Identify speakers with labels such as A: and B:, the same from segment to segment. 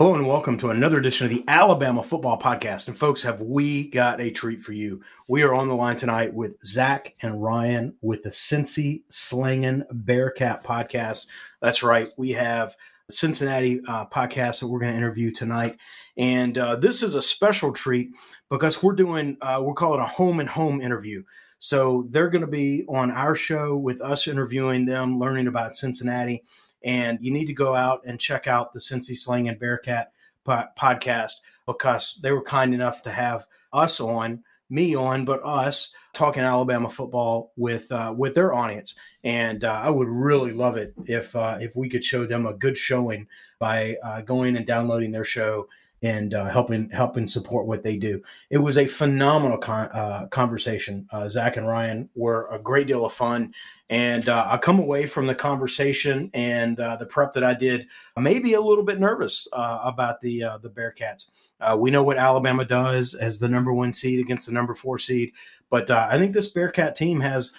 A: Hello and welcome to another edition of the Alabama Football Podcast. And folks, have we got a treat for you? We are on the line tonight with Zach and Ryan with the Cincy Slangin' Bearcat Podcast. That's right, we have the Cincinnati uh, podcast that we're going to interview tonight, and uh, this is a special treat because we're doing uh, we're calling a home and home interview. So they're going to be on our show with us interviewing them, learning about Cincinnati and you need to go out and check out the Cincy Slangin' Bearcat po- podcast because they were kind enough to have us on, me on, but us talking Alabama football with uh, with their audience. And uh, I would really love it if uh, if we could show them a good showing by uh, going and downloading their show and uh, helping helping support what they do. It was a phenomenal con- uh, conversation. Zach and Ryan were a great deal of fun, and uh, I come away from the conversation and uh, the prep that I did, maybe a little bit nervous uh, about the uh, the Bearcats. Uh, we know what Alabama does as the number one seed against the number four seed, but uh, I think this Bearcat team has.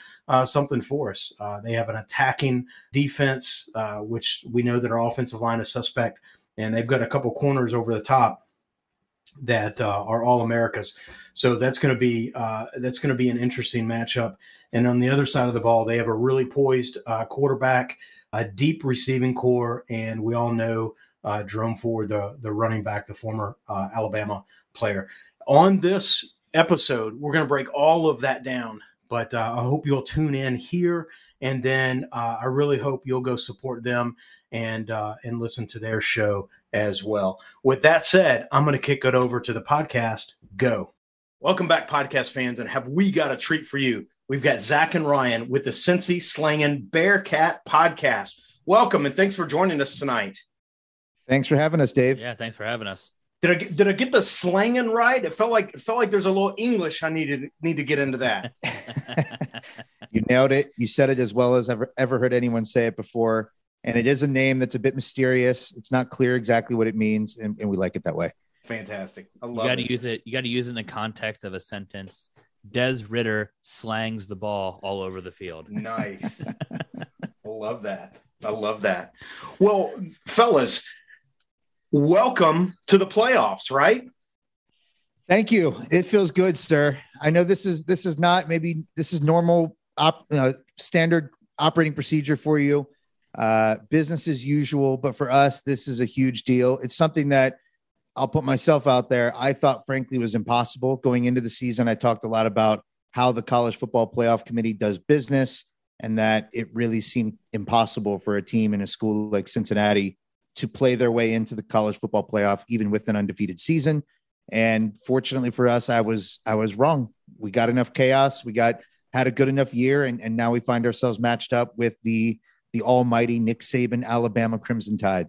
A: something for us. they have an attacking defense, which we know that our offensive line is suspect, and they've got a couple corners over the top that are all Americas. So that's going to be that's going to be an interesting matchup. And on the other side of the ball, they have a really poised uh, quarterback, a deep receiving core, and we all know uh, Jerome Ford, the, the running back, the former uh, Alabama player. On this episode, we're going to break all of that down, but uh, I hope you'll tune in here. And then uh, I really hope you'll go support them and uh, and listen to their show as well. With that said, I'm going to kick it over to the podcast. Go. Welcome back, podcast fans, and have we got a treat for you? We've got Zach and Ryan with the Cincy Slangin' Bearcat podcast. Welcome and thanks for joining us tonight.
B: Thanks for having us, Dave.
C: Yeah, thanks for having us.
A: Did I get, did I get the slanging right? It felt like it felt like there's a little English I needed need to get into that.
B: you nailed it. You said it as well as I ever ever heard anyone say it before. And it is a name that's a bit mysterious. It's not clear exactly what it means, and, and we like it that way.
A: Fantastic. I love
C: you got to
A: it.
C: use it. You got to use it in the context of a sentence. Des Ridder slangs the ball all over the field.
A: Nice. I love that. I love that. Well, fellas, welcome to the playoffs, right?
B: Thank you. It feels good, sir. I know this is this is not maybe this is normal op, uh, standard operating procedure for you, uh, business as usual. But for us, this is a huge deal. It's something that I'll put myself out there. I thought, frankly, was impossible going into the season. I talked a lot about how the college football playoff committee does business and that it really seemed impossible for a team in a school like Cincinnati to play their way into the college football playoff, even with an undefeated season. And fortunately for us, I was I was wrong. We got enough chaos. We got had a good enough year, and, and now we find ourselves matched up with the the almighty Nick Saban Alabama Crimson Tide.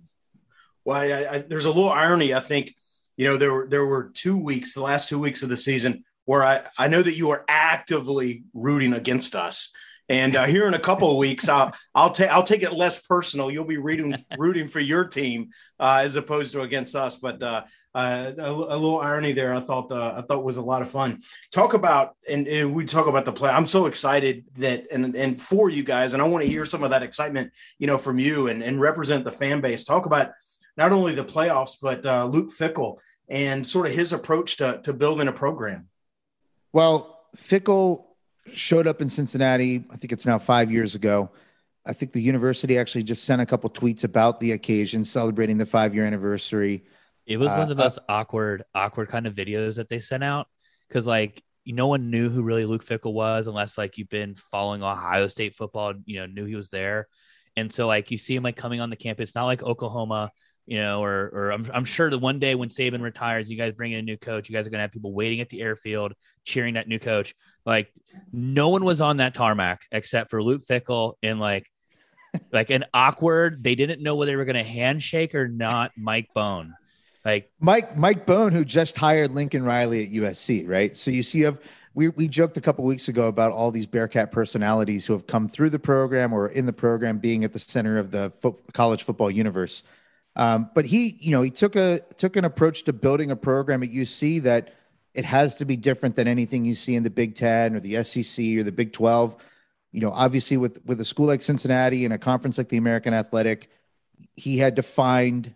A: Well, I, I, there's a little irony. I think, you know, there were there were two weeks, the last two weeks of the season, where I I know that you are actively rooting against us. And uh, here in a couple of weeks, I'll I'll take I'll take it less personal. You'll be rooting rooting for your team uh, as opposed to against us. But uh, uh, a, a, little irony there. I thought uh, I thought was a lot of fun. Talk about and, and, we talk about the play. I'm so excited that and and for you guys, and I want to hear some of that excitement, you know, from you and and represent the fan base. Talk about not only the playoffs but uh, Luke Fickell and sort of his approach to to building a program.
B: Well, Fickell showed up in Cincinnati. I think it's now five years ago. I think the university actually just sent a couple tweets about the occasion, celebrating the five year anniversary.
C: It was one of the most uh, awkward, awkward kind of videos that they sent out because, like, no one knew who really Luke Fickell was unless like you've been following Ohio State football, you know, knew he was there. And so like you see him like coming on the campus, not like Oklahoma, you know, or or I'm I'm sure that one day when Saban retires, you guys bring in a new coach, you guys are gonna have people waiting at the airfield cheering that new coach. Like no one was on that tarmac except for Luke Fickell and like like an awkward, they didn't know whether they were gonna handshake or not Mike Bohn. Like
B: Mike Mike Bohn, who just hired Lincoln Riley at USC, right? So you see, you have we we joked a couple weeks ago about all these Bearcat personalities who have come through the program or in the program, being at the center of the fo- college football universe. Um, but he, you know, he took a took an approach to building a program at UC that it has to be different than anything you see in the Big Ten or the SEC or the Big Twelve. You know, obviously with with a school like Cincinnati and a conference like the American Athletic, he had to find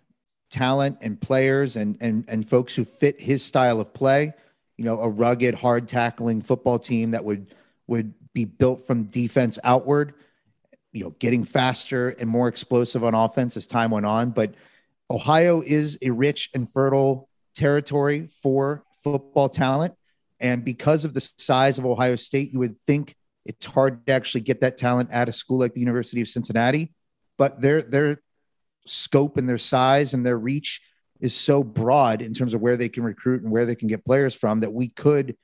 B: talent and players and and and folks who fit his style of play. You know, a rugged, hard tackling football team that would would be built from defense outward. You know, getting faster and more explosive on offense as time went on. But Ohio is a rich and fertile territory for football talent. And because of the size of Ohio State, you would think it's hard to actually get that talent at a school like the University of Cincinnati. But they're they're scope and their size and their reach is so broad in terms of where they can recruit and where they can get players from that we could,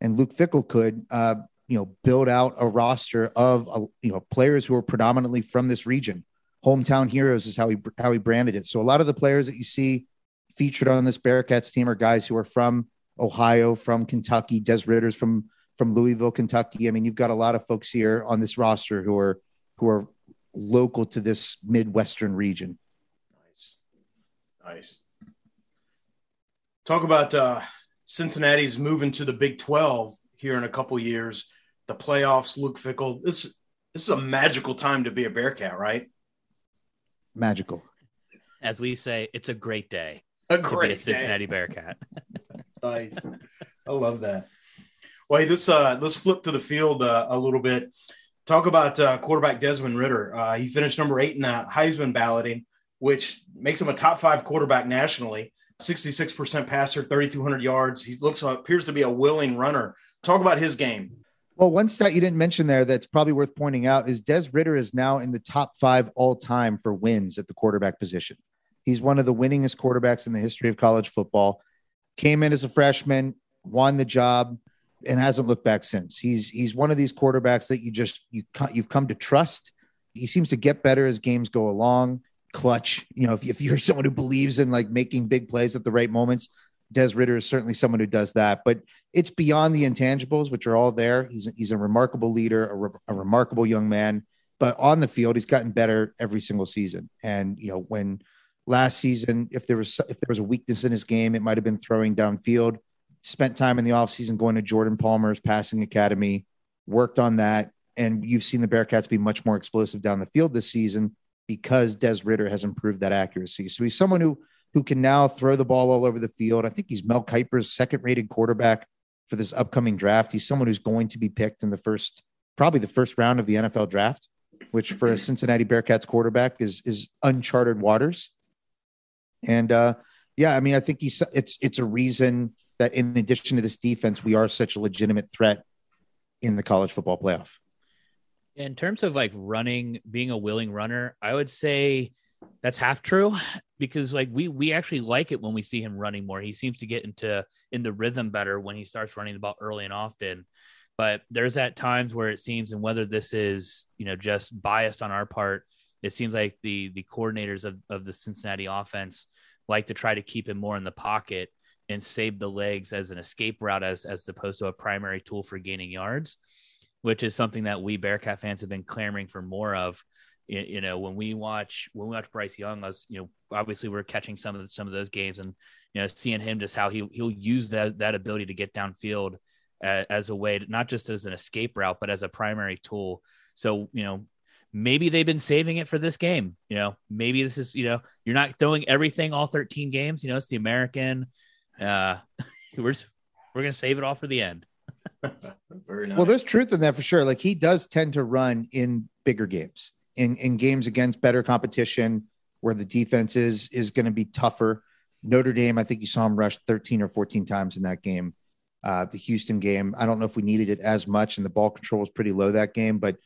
B: and Luke Fickell could, uh, you know, build out a roster of uh, you know players who are predominantly from this region. Hometown heroes is how he how he branded it. So a lot of the players that you see featured on this Bearcats team are guys who are from Ohio, from Kentucky. Des Ridder's from from Louisville, Kentucky. I mean, you've got a lot of folks here on this roster who are who are local to this midwestern region.
A: Nice. Nice. Talk about uh, Cincinnati's moving to the Big 12 here in a couple years. The playoffs, Luke Fickell. This this is a magical time to be a Bearcat, right?
B: Magical.
C: As we say, it's a great day.
A: A great
C: a Cincinnati day. Bearcat.
A: nice. I love that. Well, hey, this uh, let's flip to the field uh, a little bit. Talk about uh, quarterback Desmond Ridder. Uh, he finished number eight in the Heisman balloting which makes him a top five quarterback nationally. 66% passer, 3,200 yards. He looks appears to be a willing runner. Talk about his game.
B: Well, one stat you didn't mention there that's probably worth pointing out is Des Ridder is now in the top five all time for wins at the quarterback position. He's one of the winningest quarterbacks in the history of college football. Came in as a freshman, won the job, and hasn't looked back since. He's he's one of these quarterbacks that you just you you've come to trust. He seems to get better as games go along clutch. You know, if, if you're someone who believes in like making big plays at the right moments, Des Ridder is certainly someone who does that. But it's beyond the intangibles, which are all there. He's a, he's a remarkable leader, a, re- a remarkable young man. But on the field, he's gotten better every single season. And you know, when last season, if there was if there was a weakness in his game, it might have been throwing downfield. Spent time in the offseason going to Jordan Palmer's passing academy, worked on that, and you've seen the Bearcats be much more explosive down the field this season because Des Ridder has improved that accuracy. So he's someone who who can now throw the ball all over the field. I think he's Mel Kiper's second rated quarterback for this upcoming draft. He's someone who's going to be picked in the first, probably the first round of the NFL draft, which for a Cincinnati Bearcats quarterback is is uncharted waters. And uh, yeah, I mean, I think he's it's it's a reason that in addition to this defense, we are such a legitimate threat in the college football playoff.
C: In terms of like running, being a willing runner, I would say that's half true because like we we actually like it when we see him running more. He seems to get into into rhythm better when he starts running the ball early and often. But there's at times where it seems, and whether this is you know just biased on our part, it seems like the the coordinators of, of the Cincinnati offense like to try to keep him more in the pocket and save the legs as an escape route as as opposed to a primary tool for gaining yards which is something that we Bearcat fans have been clamoring for more of. You, know, when we watch when we watch Bryce Young, us, you know, obviously we're catching some of the, some of those games, and you know, seeing him just how he he'll use that that ability to get downfield as, as a way, to, not just as an escape route, but as a primary tool. So you know, maybe they've been saving it for this game. You know, maybe this is you know, you're not throwing everything all 13 games. You know, it's the American. Uh, we're we're gonna save it all for the end.
B: Very nice. Well, there's truth in that for sure. Like he does tend to run in bigger games, in in games against better competition where the defense is is going to be tougher. Notre Dame, I think you saw him rush 13 or 14 times in that game. uh, the Houston game. I don't know if we needed it as much, and the ball control was pretty low that game. But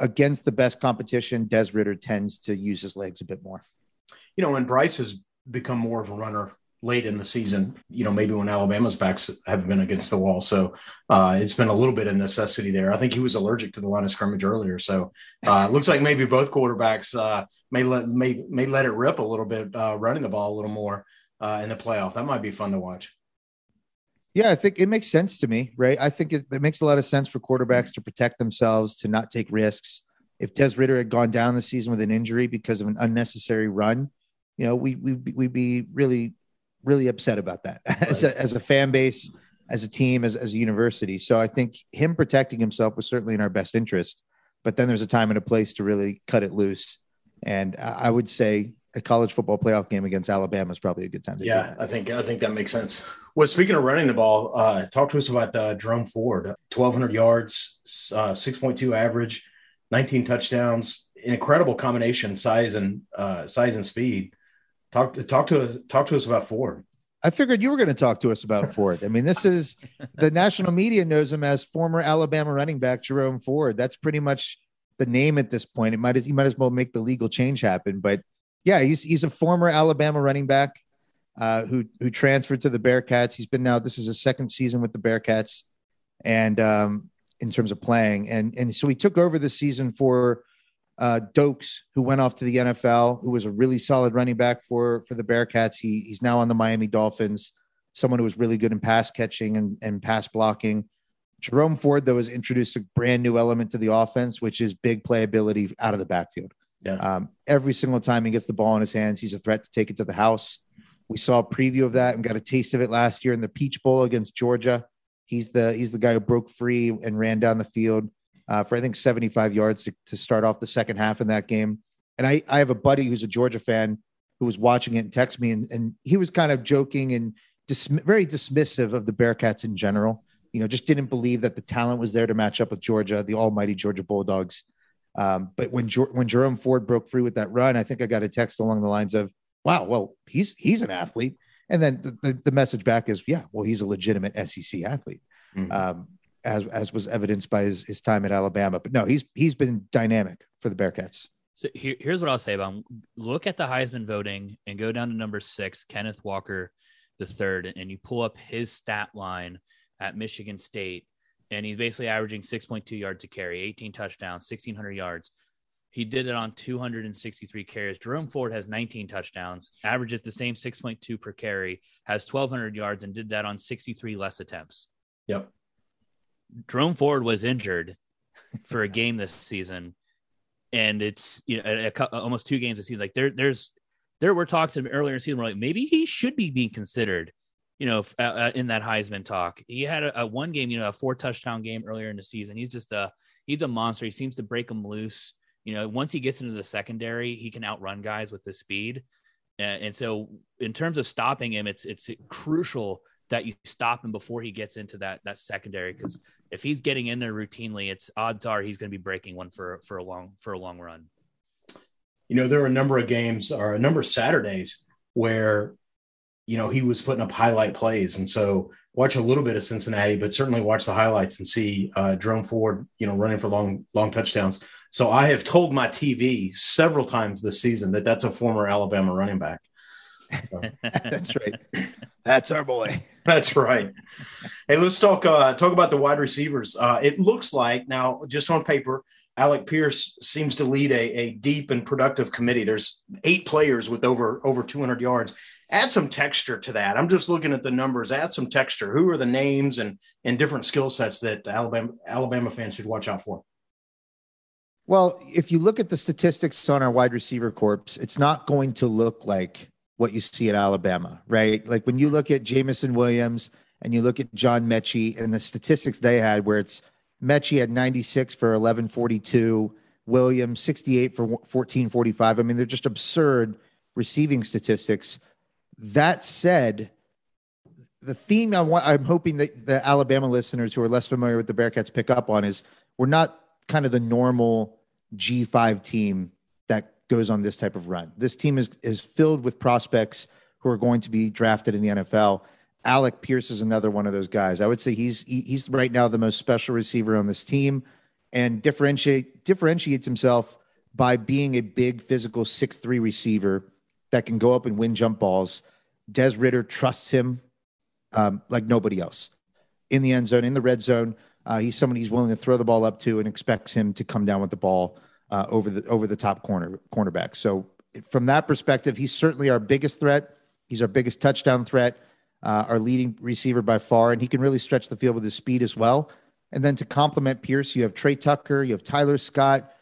B: against the best competition, Des Ridder tends to use his legs a bit more.
A: You know, and Bryce has become more of a runner late in the season, you know, maybe when Alabama's backs have been against the wall. So uh, it's been a little bit of necessity there. I think he was allergic to the line of scrimmage earlier. So uh, looks like maybe both quarterbacks uh, may let may may let it rip a little bit, uh, running the ball a little more uh, in the playoff. That might be fun to watch.
B: Yeah, I think it makes sense to me, right? I think it, it makes a lot of sense for quarterbacks to protect themselves, to not take risks. If Des Ridder had gone down the season with an injury because of an unnecessary run, you know, we we we'd be really really upset about that as, a, as a fan base, as a team, as, as a university. So I think him protecting himself was certainly in our best interest. But then there's a time and a place to really cut it loose. And I would say a college football playoff game against Alabama is probably a good time to
A: yeah, I think I think that makes sense. Well, speaking of running the ball, uh, talk to us about uh, Jerome Ford. 1,200 yards, uh, 6.2 average, 19 touchdowns. Incredible combination, size and uh, size and speed. Talk talk to talk to us about Ford.
B: I figured you were going to talk to us about Ford. I mean, this is the national media knows him as former Alabama running back Jerome Ford. That's pretty much the name at this point. It might as you might as well make the legal change happen. But yeah, he's he's a former Alabama running back uh, who who transferred to the Bearcats. He's been now this is his second season with the Bearcats, and um, in terms of playing, and and so he took over the season for uh, Doaks, who went off to the NFL, who was a really solid running back for for the Bearcats. He, he's now on the Miami Dolphins. Someone who was really good in pass catching and, and pass blocking. Jerome Ford, though, has introduced a brand new element to the offense, which is big playability out of the backfield.
A: Yeah.
B: Um, every single time he gets the ball in his hands, he's a threat to take it to the house. We saw a preview of that and got a taste of it last year in the Peach Bowl against Georgia. He's the he's the guy who broke free and ran down the field uh, for I think 75 yards to, to start off the second half in that game. And I, I have a buddy who's a Georgia fan who was watching it and text me, and, and he was kind of joking and dis- very dismissive of the Bearcats in general. You know, just didn't believe that the talent was there to match up with Georgia, the almighty Georgia Bulldogs. Um, but when when Jerome Ford broke free with that run, I think I got a text along the lines of, "Wow, well, he's he's an athlete." And then the, the, the message back is, "Yeah, well, he's a legitimate SEC athlete." Mm-hmm. Um, as as was evidenced by his, his time at Alabama. But no, he's he's been dynamic for the Bearcats.
C: So here, here's what I'll say about him. Look at the Heisman voting and go down to number six, Kenneth Walker, the third, and you pull up his stat line at Michigan State, and he's basically averaging 6.2 yards to carry, 18 touchdowns, 1,600 yards. He did it on 263 carries. Jerome Ford has 19 touchdowns, averages the same 6.2 per carry, has 1,200 yards, and did that on 63 less attempts.
A: Yep.
C: Jerome Ford was injured for a game this season, and it's you know a, a, almost two games this season. Like there, there's there were talks earlier in the season where like maybe he should be being considered, you know, uh, uh, in that Heisman talk. He had a, a, one game, you know, a four touchdown game earlier in the season. He's just a he's a monster. He seems to break them loose. You know, once he gets into the secondary, he can outrun guys with his speed. and so, in terms of stopping him, it's it's crucial that you stop him before he gets into that that secondary because if he's getting in there routinely, it's odds are he's going to be breaking one for for a long for a long run.
A: You know, there are a number of games or a number of Saturdays where you know he was putting up highlight plays, and so watch a little bit of Cincinnati, but certainly watch the highlights and see uh, Jerome Ford, you know, running for long long touchdowns. So I have told my TV several times this season that that's a former Alabama running back.
B: So. that's right. That's our boy.
A: That's right. Hey, let's talk uh, talk about the wide receivers. Uh, it looks like now, just on paper, Alec Pierce seems to lead a, a deep and productive committee. There's eight players with over over 200 yards. Add some texture to that. I'm just looking at the numbers. Add some texture. Who are the names and and different skill sets that Alabama Alabama fans should watch out for?
B: Well, if you look at the statistics on our wide receiver corps, it's not going to look like what you see at Alabama, right? Like when you look at Jameson Williams and you look at John Metchie and the statistics they had, where it's Metchie at 96 for 1142, Williams 68 for 1445. I mean, they're just absurd receiving statistics. That said, the theme I want, I'm hoping that the Alabama listeners who are less familiar with the Bearcats pick up on is we're not kind of the normal G5 team goes on this type of run. This team is is filled with prospects who are going to be drafted in the NFL. Alec Pierce is another one of those guys. I would say he's he, he's right now the most special receiver on this team, and differentiate differentiates himself by being a big physical six three receiver that can go up and win jump balls. Des Ridder trusts him um, like nobody else in the end zone, in the red zone. Uh, he's someone he's willing to throw the ball up to and expects him to come down with the ball uh, over the over the top corner cornerback. So from that perspective, he's certainly our biggest threat. He's our biggest touchdown threat, uh, our leading receiver by far, and he can really stretch the field with his speed as well. And then to complement Pierce, you have Tre Tucker, you have Tyler Scott,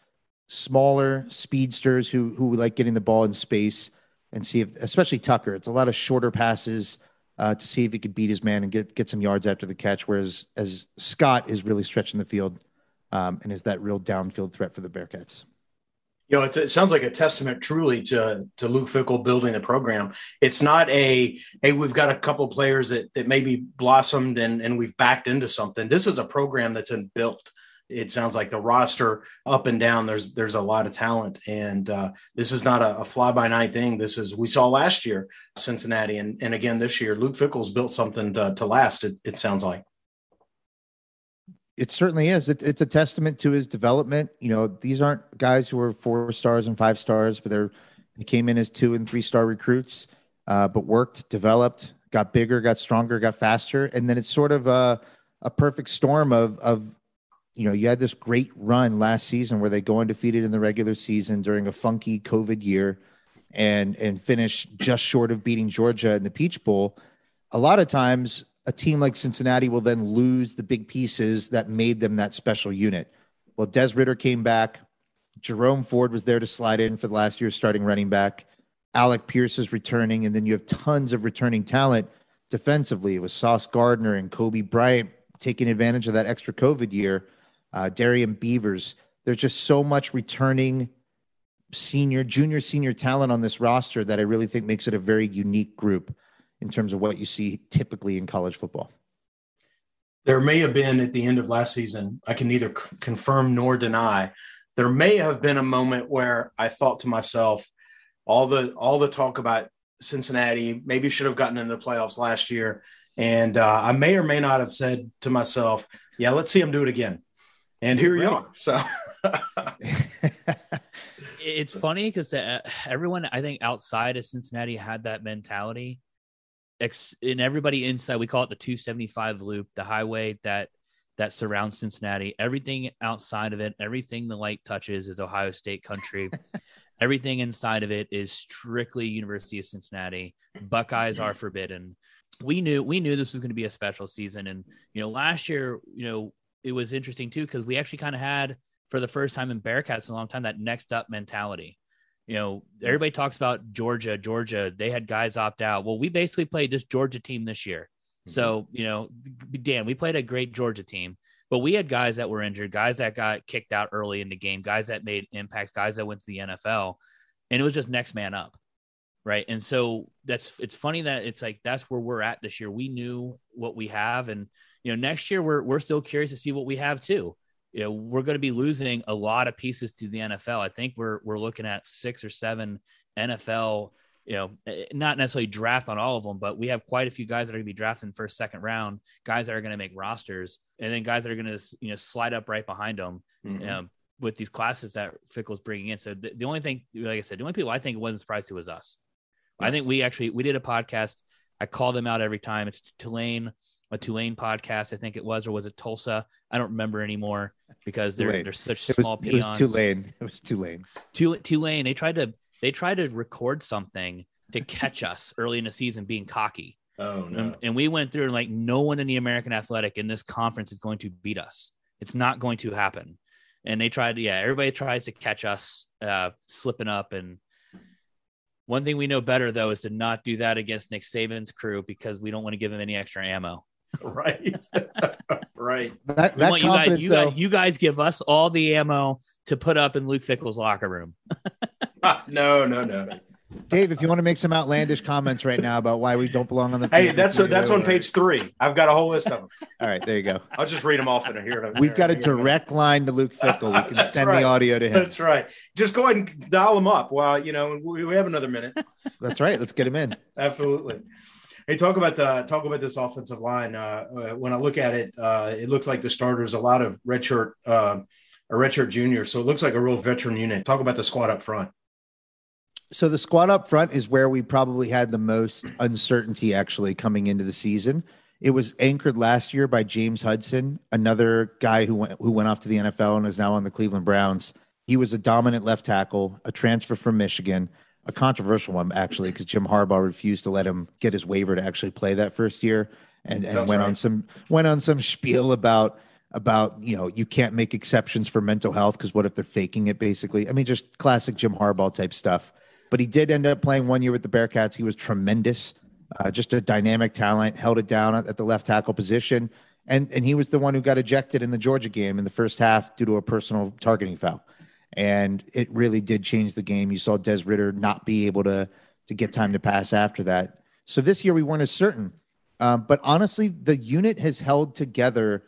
B: smaller speedsters who who like getting the ball in space and see if, especially Tucker. It's a lot of shorter passes uh, to see if he could beat his man and get get some yards after the catch. Whereas as Scott is really stretching the field um, and is that real downfield threat for the Bearcats.
A: You know, it sounds like a testament truly to to Luke Fickell building the program. It's not a hey, we've got a couple players that that maybe blossomed and and we've backed into something. This is a program that's been built it sounds like the roster up and down there's there's a lot of talent and uh, this is not a, a fly by night thing this is we saw last year cincinnati and, and again this year luke fickell's built something to, to last it, it sounds like
B: it certainly is. It, it's a testament to his development. You know these aren't guys who are four stars and five stars but they're they came in as two and three star recruits uh, but worked developed got bigger got stronger got faster. And then it's sort of a, a perfect storm of of you know, you had this great run last season where they go undefeated in the regular season during a funky COVID year and and finish just short of beating Georgia in the Peach Bowl. A lot of times a team like Cincinnati will then lose the big pieces that made them that special unit. Well, Des Ridder came back. Jerome Ford was there to slide in for the last year starting running back. Alec Pierce is returning, and then you have tons of returning talent defensively. It was Sauce Gardner and Coby Bryant taking advantage of that extra COVID year uh, Darrian Beavers. There's just so much returning senior, junior, senior talent on this roster that I really think makes it a very unique group in terms of what you see typically in college football.
A: There may have been at the end of last season, I can neither c- confirm nor deny, there may have been a moment where I thought to myself, all the all the talk about Cincinnati maybe should have gotten into the playoffs last year, and uh, I may or may not have said to myself, "Yeah, let's see them do it again." and here right. you are. So
C: it's funny because uh, everyone, I think, outside of Cincinnati had that mentality. Ex- and everybody inside, we call it the 275 loop, the highway that that surrounds Cincinnati. Everything outside of it, everything the light touches is Ohio State country. everything inside of it is strictly University of Cincinnati. Buckeyes are forbidden. We knew we knew this was going to be a special season, and you know, last year, you know, it was interesting too because we actually kind of had for the first time in Bearcats in a long time that next up mentality. You know, everybody talks about Georgia, Georgia. They had guys opt out. Well, we basically played this Georgia team this year. Mm-hmm. So, you know, Dan, we played a great Georgia team, but we had guys that were injured, guys that got kicked out early in the game, guys that made impacts, guys that went to the NFL, and it was just next man up. Right. And so that's it's funny that it's like that's where we're at this year. We knew what we have and you know, next year we're we're still curious to see what we have too. You know, we're going to be losing a lot of pieces to the NFL. I think we're we're looking at six or seven NFL. You know, eh, not necessarily draft on all of them, but we have quite a few guys that are going to be drafted in first, second round. Guys that are going to make rosters, and then guys that are going to you know slide up right behind them. Mm-hmm. Um, with these classes that Fickell's bringing in. So the, the, only thing, like I said, the only people I think wasn't surprised to was us. Yes. I think we actually we did a podcast. I call them out every time. It's Tulane a Tulane podcast, I think it was, or was it Tulsa? I don't remember anymore because they're they're such
B: it
C: small
B: was, peons. It was Tulane. It was Tulane.
C: Tulane. They tried to they tried to record something to catch us early in the season being cocky.
A: Oh no!
C: And, and we went through and like no one in the American Athletic in this conference is going to beat us. It's not going to happen. And they tried. Yeah, everybody tries to catch us uh, slipping up and one thing we know better though is to not do that against Nick Saban's crew because we don't want to give him any extra ammo.
A: right right
B: that, that
C: you guys you, guys you guys give us all the ammo to put up in luke fickell's locker room ah,
A: no no no
B: Dave, if you want to make some outlandish comments right now about why we don't belong on the
A: hey, that's a, that's on page three. I've got a whole list of them.
B: All right, there you go.
A: I'll just read them off in here.
B: We've got a direct line to Luke Fickell. We can send
A: right.
B: the audio to him.
A: That's right. Just go ahead and dial him up. While you know, we, we have another minute.
B: That's right. Let's get him in.
A: Absolutely. Hey, talk about the talk about this offensive line. Uh, uh, when I look at it, uh, it looks like the starters a lot of redshirt, uh, a redshirt junior. So it looks like a real veteran unit. Talk about the squad up front.
B: So the squad up front is where we probably had the most uncertainty actually coming into the season. It was anchored last year by James Hudson, another guy who went who went off to the NFL and is now on the Cleveland Browns. He was a dominant left tackle, a transfer from Michigan, a controversial one actually because Jim Harbaugh refused to let him get his waiver to actually play that first year, and, and went right. on some went on some spiel about about you know you can't make exceptions for mental health because what if they're faking it basically? I mean, just classic Jim Harbaugh type stuff but he did end up playing one year with the Bearcats. He was tremendous, uh, just a dynamic talent, held it down at the left tackle position. And, and he was the one who got ejected in the Georgia game in the first half due to a personal targeting foul. And it really did change the game. You saw Des Ridder not be able to, to get time to pass after that. So this year we weren't as certain. Um, but honestly, the unit has held together,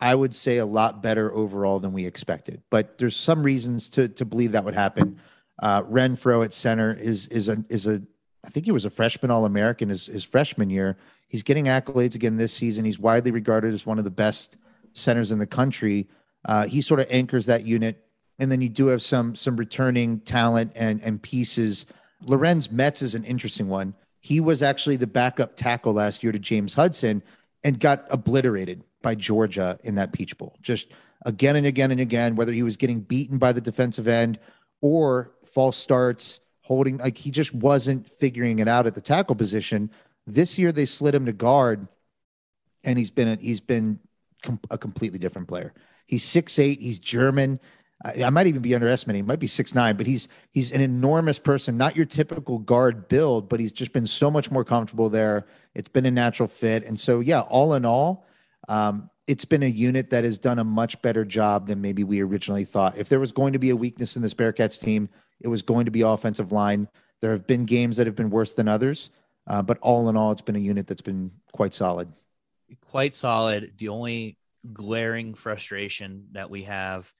B: I would say, a lot better overall than we expected. But there's some reasons to, to believe that would happen. Uh, Renfro at center is is a is a I think he was a freshman All American his, his freshman year. He's getting accolades again this season. He's widely regarded as one of the best centers in the country. Uh, he sort of anchors that unit, and then you do have some some returning talent and and pieces. Lorenz Metz is an interesting one. He was actually the backup tackle last year to James Hudson and got obliterated by Georgia in that Peach Bowl. Just again and again and again, whether he was getting beaten by the defensive end or false starts, holding like he just wasn't figuring it out at the tackle position. This year they slid him to guard, and he's been a, he's been com- a completely different player. He's six eight. He's German. I, I might even be underestimating. He might be six nine, but he's he's an enormous person. Not your typical guard build, but he's just been so much more comfortable there. It's been a natural fit, and so yeah, all in all, um, it's been a unit that has done a much better job than maybe we originally thought. If there was going to be a weakness in this Bearcats team, it was going to be offensive line. There have been games that have been worse than others, uh, but all in all, it's been a unit that's been quite solid.
C: Quite solid. The only glaring frustration that we have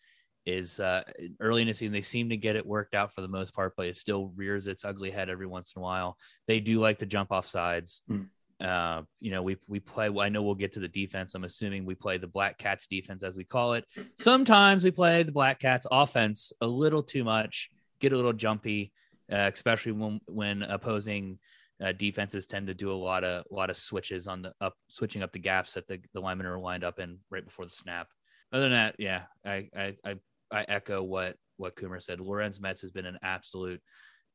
C: is uh, early in the season they seem to get it worked out for the most part, but it still rears its ugly head every once in a while. They do like to jump off sides. Mm. Uh, you know, we we play. I know we'll get to the defense. I'm assuming we play the Black Cats defense as we call it. Sometimes we play the Black Cats offense a little too much get a little jumpy, uh, especially when when opposing uh, defenses tend to do a lot of a lot of switches on the up switching up the gaps that the, the linemen are lined up in right before the snap. Other than that, yeah, I I I, I echo what what Coomer said. Lorenz Metz has been an absolute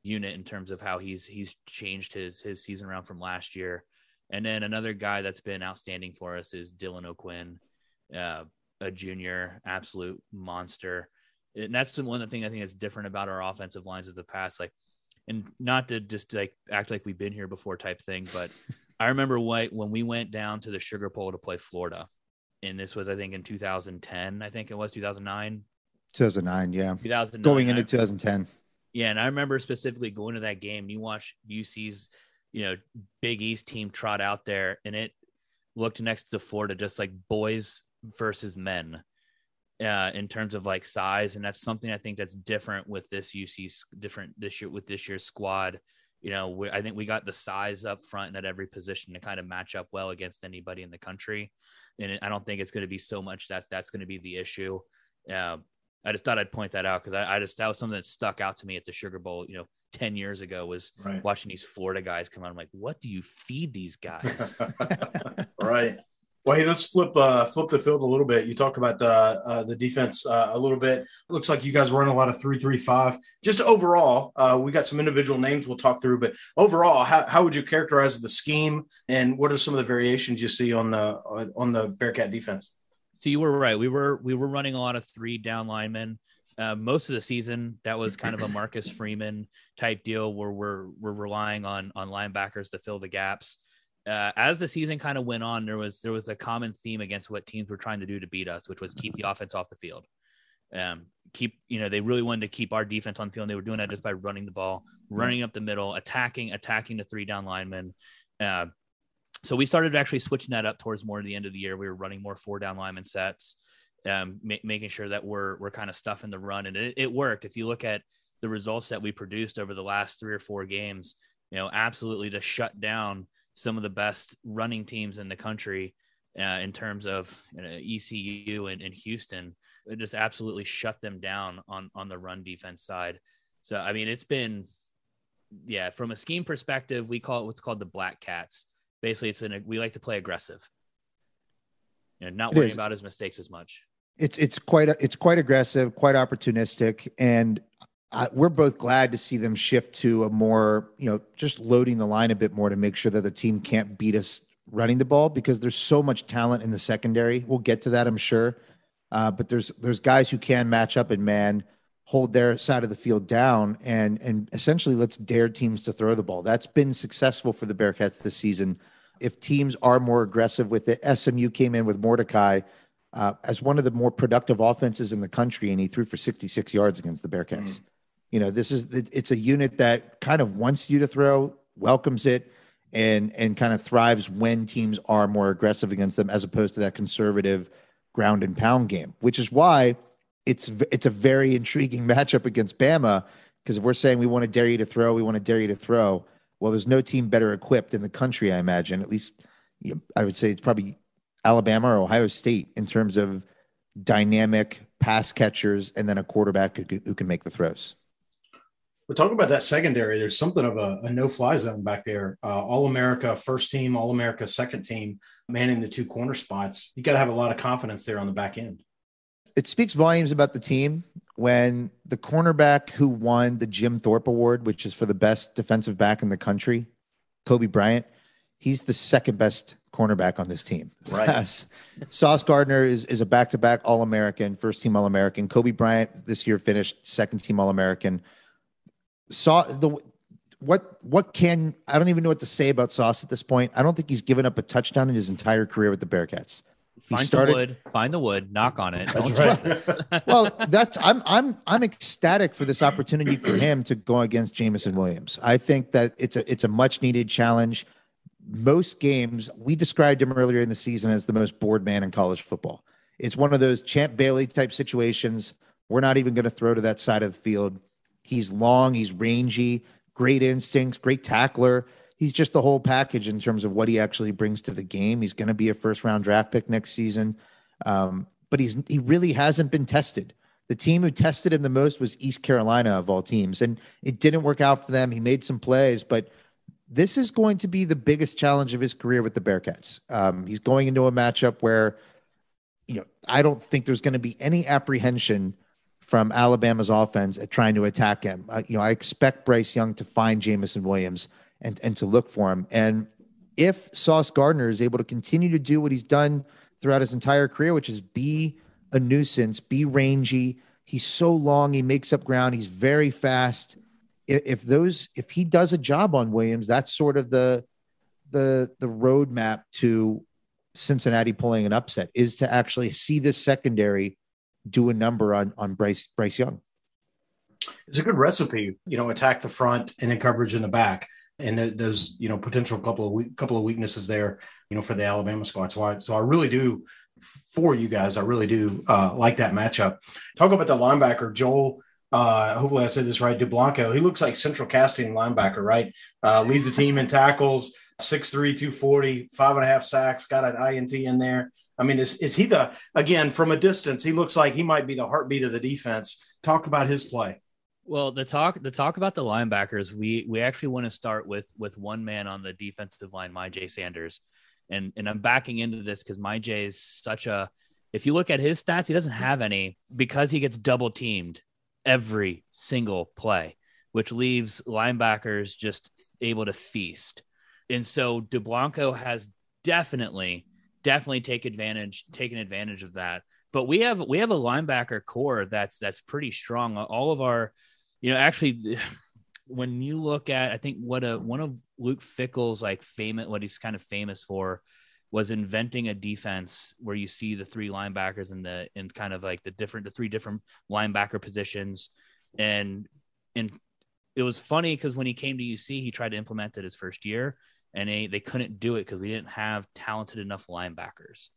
C: unit in terms of how he's he's changed his his season around from last year. And then another guy that's been outstanding for us is Dylan O'Quinn, uh, a junior, absolute monster and that's the one thing I think is different about our offensive lines of the past. Like, and not to just like act like we've been here before type thing, but I remember what, when we went down to the Sugar Bowl to play Florida, and this was I think in 2010. I think it was 2009.
B: 2009, yeah.
C: 2009.
B: Going into 2010.
C: Yeah, and I remember specifically going to that game. You watch UC's, you know, Big East team trot out there, and it looked next to Florida just like boys versus men uh, in terms of like size, and that's something I think that's different with this UC different this year with this year's squad. You know, we, I think we got the size up front and at every position to kind of match up well against anybody in the country, and I don't think it's going to be so much that that's going to be the issue. Uh, I just thought I'd point that out because I, I, just that was something that stuck out to me at the Sugar Bowl. You know, ten years ago was right. watching these Florida guys come out. I'm like, what do you feed these guys?
A: right. Well, hey, let's flip uh, flip the field a little bit. You talked about the uh, the defense uh, a little bit. It looks like you guys run a lot of three three five. Just overall, uh, we got some individual names we'll talk through, but overall, how, how would you characterize the scheme, and what are some of the variations you see on the on the Bearcat defense?
C: So you were right. We were we were running a lot of three down linemen. Uh, most of the season, that was kind of a Marcus Freeman type deal where we're we're relying on on linebackers to fill the gaps uh, as the season kind of went on, there was there was a common theme against what teams were trying to do to beat us, which was keep the offense off the field. Um, keep you know they really wanted to keep our defense on the field. And they were doing that just by running the ball, running up the middle, attacking, attacking the three down linemen. Uh, so we started actually switching that up towards more the end of the year. We were running more four down lineman sets, um, ma- making sure that we're we're kind of stuffing the run, and it, it worked. If you look at the results that we produced over the last three or four games, you know, absolutely to shut down some of the best running teams in the country uh, in terms of you know, ECU and, and Houston. It just absolutely shut them down on on the run defense side. So I mean, it's been yeah, from a scheme perspective, we call it what's called the black cats. Basically, it's an we like to play aggressive. You know, not worrying about his mistakes as much.
B: It's it's quite it's quite aggressive, quite opportunistic, and I, we're both glad to see them shift to a more you know just loading the line a bit more to make sure that the team can't beat us running the ball because there's so much talent in the secondary. We'll get to that, I'm sure, uh, but there's there's guys who can match up in man hold their side of the field down and and essentially let's dare teams to throw the ball. That's been successful for the Bearcats this season. If teams are more aggressive with it, SMU came in with Mordecai uh, as one of the more productive offenses in the country, and he threw for 66 yards against the Bearcats. Mm. You know, this is it's a unit that kind of wants you to throw, welcomes it, and and kind of thrives when teams are more aggressive against them, as opposed to that conservative ground and pound game. Which is why it's it's a very intriguing matchup against Bama because if we're saying we want to dare you to throw, we want to dare you to throw. Well, there's no team better equipped in the country, I imagine. At least you know, I would say it's probably Alabama or Ohio State in terms of dynamic pass catchers and then a quarterback who, who can make the throws.
A: We're talking about that secondary. There's something of a, a no-fly zone back there. Uh, All America first team, All America second team, manning the two corner spots. You got to have a lot of confidence there on the back end
B: it speaks volumes about the team when the cornerback who won the Jim Thorpe Award, which is for the best defensive back in the country, Coby Bryant, he's the second best cornerback on this team.
A: Right.
B: Sauce Gardner is, is a back to back All American, first team All American. Coby Bryant this year finished second team All American. Saw the what what can I don't even know what to say about Sauce at this point. I don't think he's given up a touchdown in his entire career with the Bearcats.
C: Find started, the wood, find the wood, knock on it. Right.
B: well, that's I'm I'm I'm ecstatic for this opportunity for him to go against Jameson Williams. I think that it's a it's a much needed challenge. Most games we described him earlier in the season as the most bored man in college football. It's one of those Champ Bailey type situations. We're not even going to throw to that side of the field. He's long, he's rangy, great instincts, great tackler he's just the whole package in terms of what he actually brings to the game. He's going to be a first round draft pick next season, um, but he's he really hasn't been tested. The team who tested him the most was East Carolina of all teams, and it didn't work out for them. He made some plays, but this is going to be the biggest challenge of his career with the Bearcats. Um, he's going into a matchup where, you know, I don't think there's going to be any apprehension from Alabama's offense at trying to attack him. Uh, you know, I expect Bryce Young to find Jameson Williams and, and to look for him. And if Sauce Gardner is able to continue to do what he's done throughout his entire career, which is be a nuisance, be rangy, he's so long, he makes up ground, he's very fast. If those, if he does a job on Williams, that's sort of the the the roadmap to Cincinnati pulling an upset is to actually see this secondary do a number on on Bryce Bryce Young.
A: It's a good recipe, you know, attack the front and then coverage in the back and those you know potential couple of couple of weaknesses there you know for the Alabama squad. So I so I really do for you guys. I really do uh, like that matchup. Talk about the linebacker Joel. Uh, hopefully I said this right. Dublanko. He looks like central casting linebacker, right? Uh, leads the team in tackles. 6'3", 240, five and a half sacks. Got an INT in there. I mean, is is he the again from a distance? He looks like he might be the heartbeat of the defense. Talk about his play.
C: Well, the talk the talk about the linebackers, we we actually want to start with with one man on the defensive line, Myjai Sanders, and and I'm backing into this because Myjai is such a. If you look at his stats, he doesn't have any because he gets double teamed every single play, which leaves linebackers just able to feast. And so Dublanko has definitely, definitely take advantage, taken advantage of that. But we have we have a linebacker core that's that's pretty strong. All of our you know, actually, when you look at, I think what a one of Luke Fickell's like famous, what he's kind of famous for, was inventing a defense where you see the three linebackers and the and kind of like the different the three different linebacker positions, and and it was funny because when he came to UC, he tried to implement it his first year, and they they couldn't do it because we didn't have talented enough linebackers.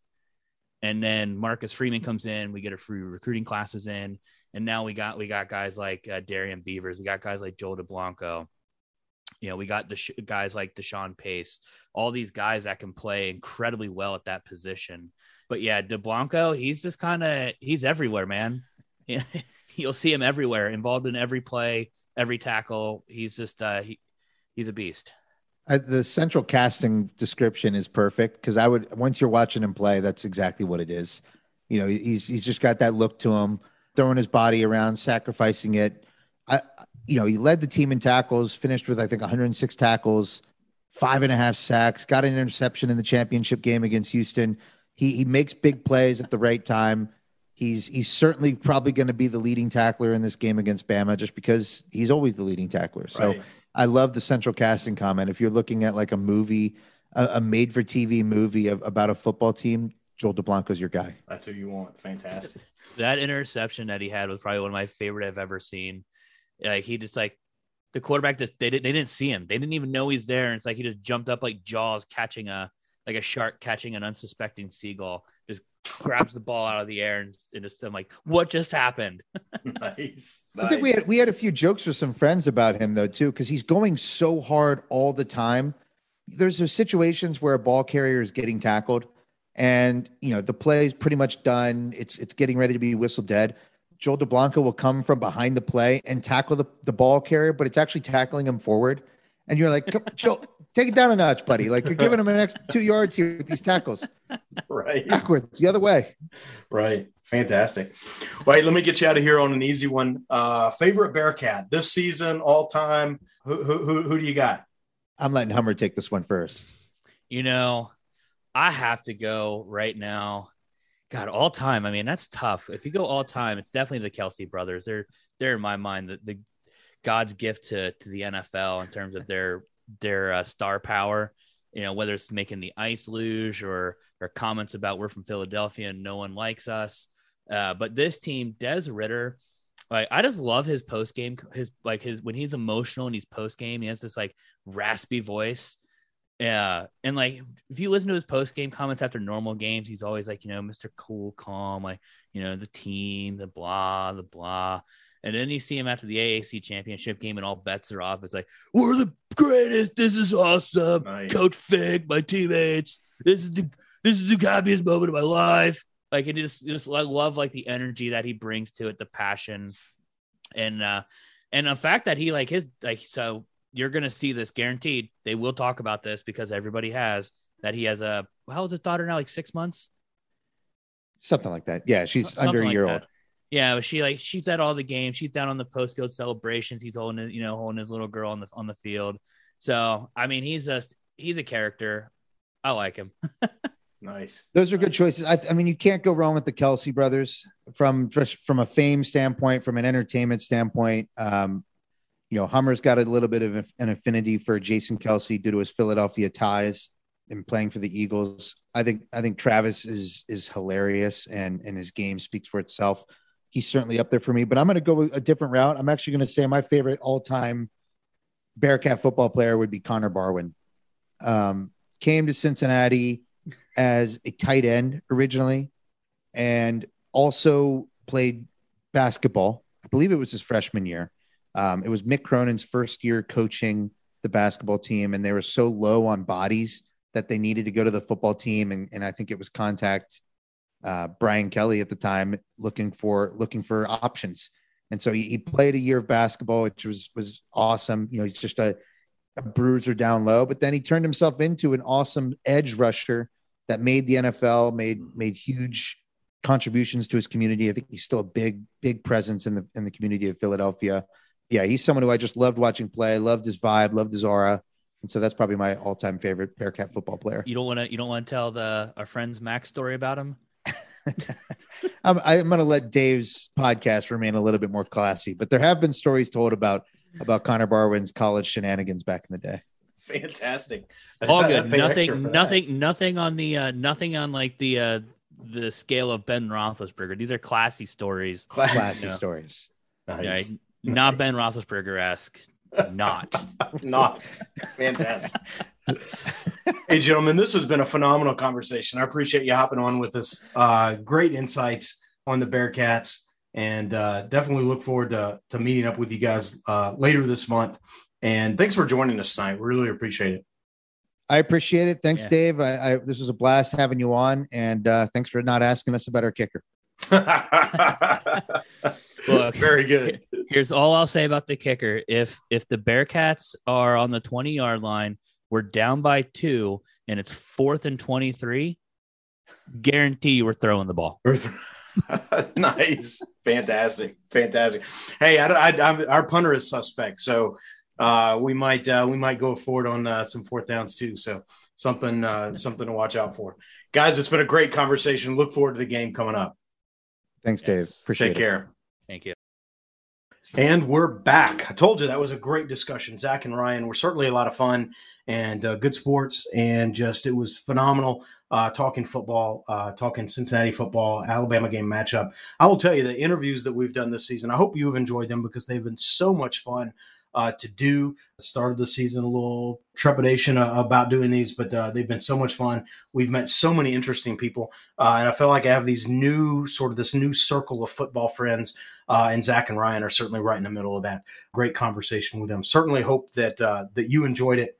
C: And then Marcus Freeman comes in, we get a free recruiting classes in, and now we got we got guys like uh, Darrian Beavers, we got guys like Joe Dublanko, you know, we got the guys like Deshawn Pace, all these guys that can play incredibly well at that position. But yeah, Dublanko, he's just kind of he's everywhere, man. You'll see him everywhere, involved in every play, every tackle. He's just uh, he, he's a beast.
B: Uh, the central casting description is perfect because I would once you're watching him play, that's exactly what it is. You know, he's he's just got that look to him, throwing his body around, sacrificing it. I, you know, he led the team in tackles, finished with I think 106 tackles, five and a half sacks, got an interception in the championship game against Houston. He he makes big plays at the right time. He's he's certainly probably going to be the leading tackler in this game against Bama, just because he's always the leading tackler. So right. I love the central casting comment. If you're looking at like a movie, a, a made for TV movie of, about a football team, Joel Dublanko's your guy.
A: That's who you want. Fantastic.
C: That interception that he had was probably one of my favorite I've ever seen. Like he just like the quarterback just they didn't they didn't see him. They didn't even know he's there. And it's like he just jumped up like jaws catching a like a shark catching an unsuspecting seagull, just grabs the ball out of the air and, and just I'm like, what just happened?
B: nice. I think we had we had a few jokes with some friends about him though too, because he's going so hard all the time. There's those situations where a ball carrier is getting tackled and you know the play is pretty much done. It's it's getting ready to be whistle dead. Joel Dublanko will come from behind the play and tackle the, the ball carrier, but it's actually tackling him forward. And you're like, Joel, take it down a notch, buddy. Like you're giving him an extra two yards here with these tackles.
A: Right.
B: Backwards, the other way.
A: Right. Fantastic. Wait, let me get you out of here on an easy one. Uh, favorite Bearcat this season, all time. Who, who, who do you got?
B: I'm letting Hummer take this one first.
C: You know, I have to go right now. God, all time. I mean, that's tough. If you go all time, it's definitely the Kelce brothers. They're they're in my mind the, the God's gift to to the NFL in terms of their their uh, star power. You know, whether it's making the ice luge or or comments about we're from Philadelphia and no one likes us. Uh, but this team, Des Ridder, like I just love his post game. His like his when he's emotional and he's post game, he has this like raspy voice. Yeah, and like if you listen to his post game comments after normal games, he's always like, you know, Mr. Cool, calm, like you know, the team, the blah, the blah. And then you see him after the AAC championship game, and all bets are off. It's like, we're the greatest. This is awesome. Nice. Coach Fig, my teammates. This is the this is the happiest moment of my life. Like, and just just I love like the energy that he brings to it, the passion, and uh, and the fact that he like his like so you're gonna see this guaranteed. They will talk about this because everybody has that he has a how old is his daughter now? Like six months,
B: something like that. Yeah, she's Something under a year like old.
C: Yeah, she like she's at all the games. She's down on the post field celebrations. He's holding you know holding his little girl on the on the field. So I mean, he's a he's a character. I like him.
A: nice.
B: Those are good choices. I, I, mean, you can't go wrong with the Kelce brothers from from a fame standpoint, from an entertainment standpoint. Um, you know, Hummer's got a little bit of an affinity for Jason Kelce due to his Philadelphia ties and playing for the Eagles. I think I think Travis is is hilarious and and his game speaks for itself he's certainly up there for me. But I'm going to go a different route. I'm actually going to say my favorite all time Bearcat football player would be Connor Barwin. Um, came to Cincinnati as a tight end originally and also played basketball. I believe it was his freshman year. Um, it was Mick Cronin's first year coaching the basketball team, and they were so low on bodies that they needed to go to the football team. And, and I think it was contact uh, Brian Kelly at the time looking for looking for options. And so he, he, played a year of basketball, which was was awesome. You know, he's just a, a bruiser down low, but then he turned himself into an awesome edge rusher that made the NFL, made made huge contributions to his community. I think he's still a big, big presence in the in the community of Philadelphia. Yeah, he's someone who I just loved watching play, loved his vibe, loved his aura. And so that's probably my all-time favorite Bearcat football player.
C: You don't want to you don't want to tell the our friends Max story about him?
B: I'm, I'm going to let Dave's podcast remain a little bit more classy, but there have been stories told about about Connor Barwin's college shenanigans back in the day.
A: Fantastic.
C: All good. Nothing. Nothing. That. Nothing on the. Uh, nothing on like the uh, the scale of Ben Roethlisberger. These are classy stories.
B: Classy you know? stories.
C: Nice. Yeah, not Ben Roethlisberger esque. Not.
A: not. Fantastic. hey, gentlemen, this has been a phenomenal conversation. I appreciate you hopping on with us. Uh, great insights on the Bearcats, and uh, definitely look forward to, to meeting up with you guys uh, later this month And thanks for joining us tonight. We Really appreciate it.
B: I appreciate it. Thanks,
C: Yeah.
B: Dave. I, I this was a blast having you on, and uh, thanks for not asking us about our kicker.
C: Look.
A: Very good.
C: Here's all I'll say about the kicker. If if the Bearcats are on the 20 yard line, we're down by two, and it's fourth and 23, guarantee you we're throwing the ball.
A: nice, fantastic, fantastic. Hey, I, I, I'm, our punter is suspect, so uh, we might uh, we might go forward on uh, some fourth downs too. So something uh, something to watch out for, guys. It's been a great conversation. Look forward to the game coming up.
B: Thanks, Dave.
C: Yes.
B: Appreciate
A: Take
B: it.
A: care.
C: Thank you.
A: And we're back. I told you that was a great discussion. Zach and Ryan were certainly a lot of fun and uh, good sports, and just it was phenomenal uh, talking football, uh, talking Cincinnati football, Alabama game matchup. I will tell you the interviews that we've done this season. I hope you've enjoyed them because they've been so much fun uh, to do. Started the season a little trepidation uh, about doing these, but uh, they've been so much fun. We've met so many interesting people, uh, and I feel like I have these new sort of this new circle of football friends. Uh, and Zach and Ryan are certainly right in the middle of that. Great conversation with them. Certainly hope that uh, that you enjoyed it.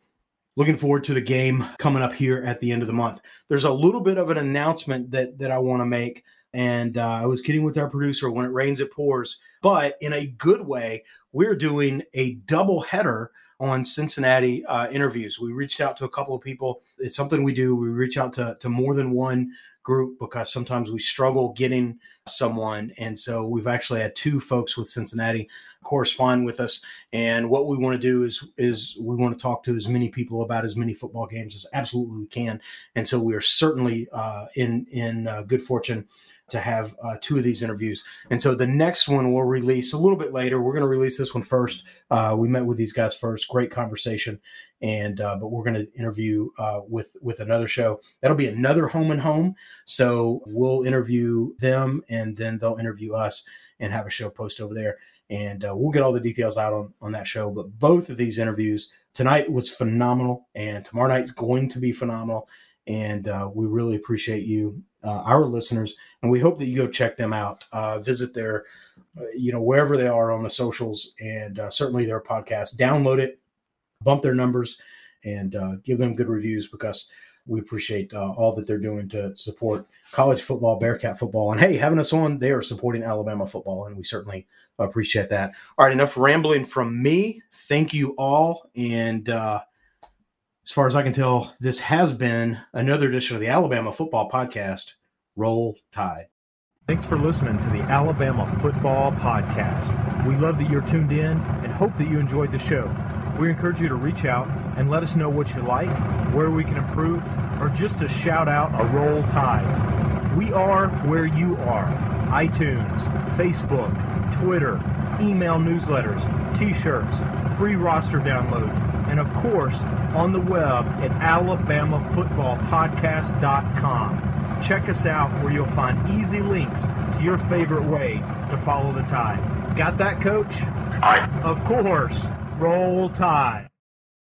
A: Looking forward to the game coming up here at the end of the month. There's a little bit of an announcement that that I want to make, and uh, I was kidding with our producer. When it rains, it pours. But in a good way, we're doing a double header on Cincinnati uh, interviews. We reached out to a couple of people. It's something we do. We reach out to to more than one group because sometimes we struggle getting someone. And so we've actually had two folks with Cincinnati correspond with us. And what we want to do is is we want to talk to as many people about as many football games as absolutely we can. And so we are certainly uh, in in uh, good fortune to have uh, two of these interviews. And so the next one we'll release a little bit later. We're going to release this one first. Uh, we met with these guys first. Great conversation. And uh, but we're going to interview uh, with with another show. That'll be another home and home. So we'll interview them, and then they'll interview us and have a show post over there. And uh, we'll get all the details out on on that show. But both of these interviews tonight was phenomenal, and tomorrow night's going to be phenomenal. And uh, we really appreciate you, uh, our listeners, and we hope that you go check them out. Uh, visit their, uh, you know, wherever they are on the socials, and uh, certainly their podcast. Download it, bump their numbers, and give them good reviews because we appreciate uh, all that they're doing to support college football, Bearcat football, and hey, having us on, they are supporting Alabama football, and we certainly appreciate that. All right, enough rambling from me. Thank you all, and uh, as far as I can tell, this has been another edition of the Alabama Football Podcast. Roll Tide.
D: Thanks for listening to the Alabama Football Podcast. We love that you're tuned in and hope that you enjoyed the show. We encourage you to reach out and let us know what you like, where we can improve, or just to shout out a roll tide. We are where you are iTunes, Facebook, Twitter, email newsletters, t shirts, free roster downloads, and of course, on the web at alabamafootballpodcast.com. Check us out where you'll find easy links to your favorite way to follow the tide. Got that, coach? Of course. Roll Tide.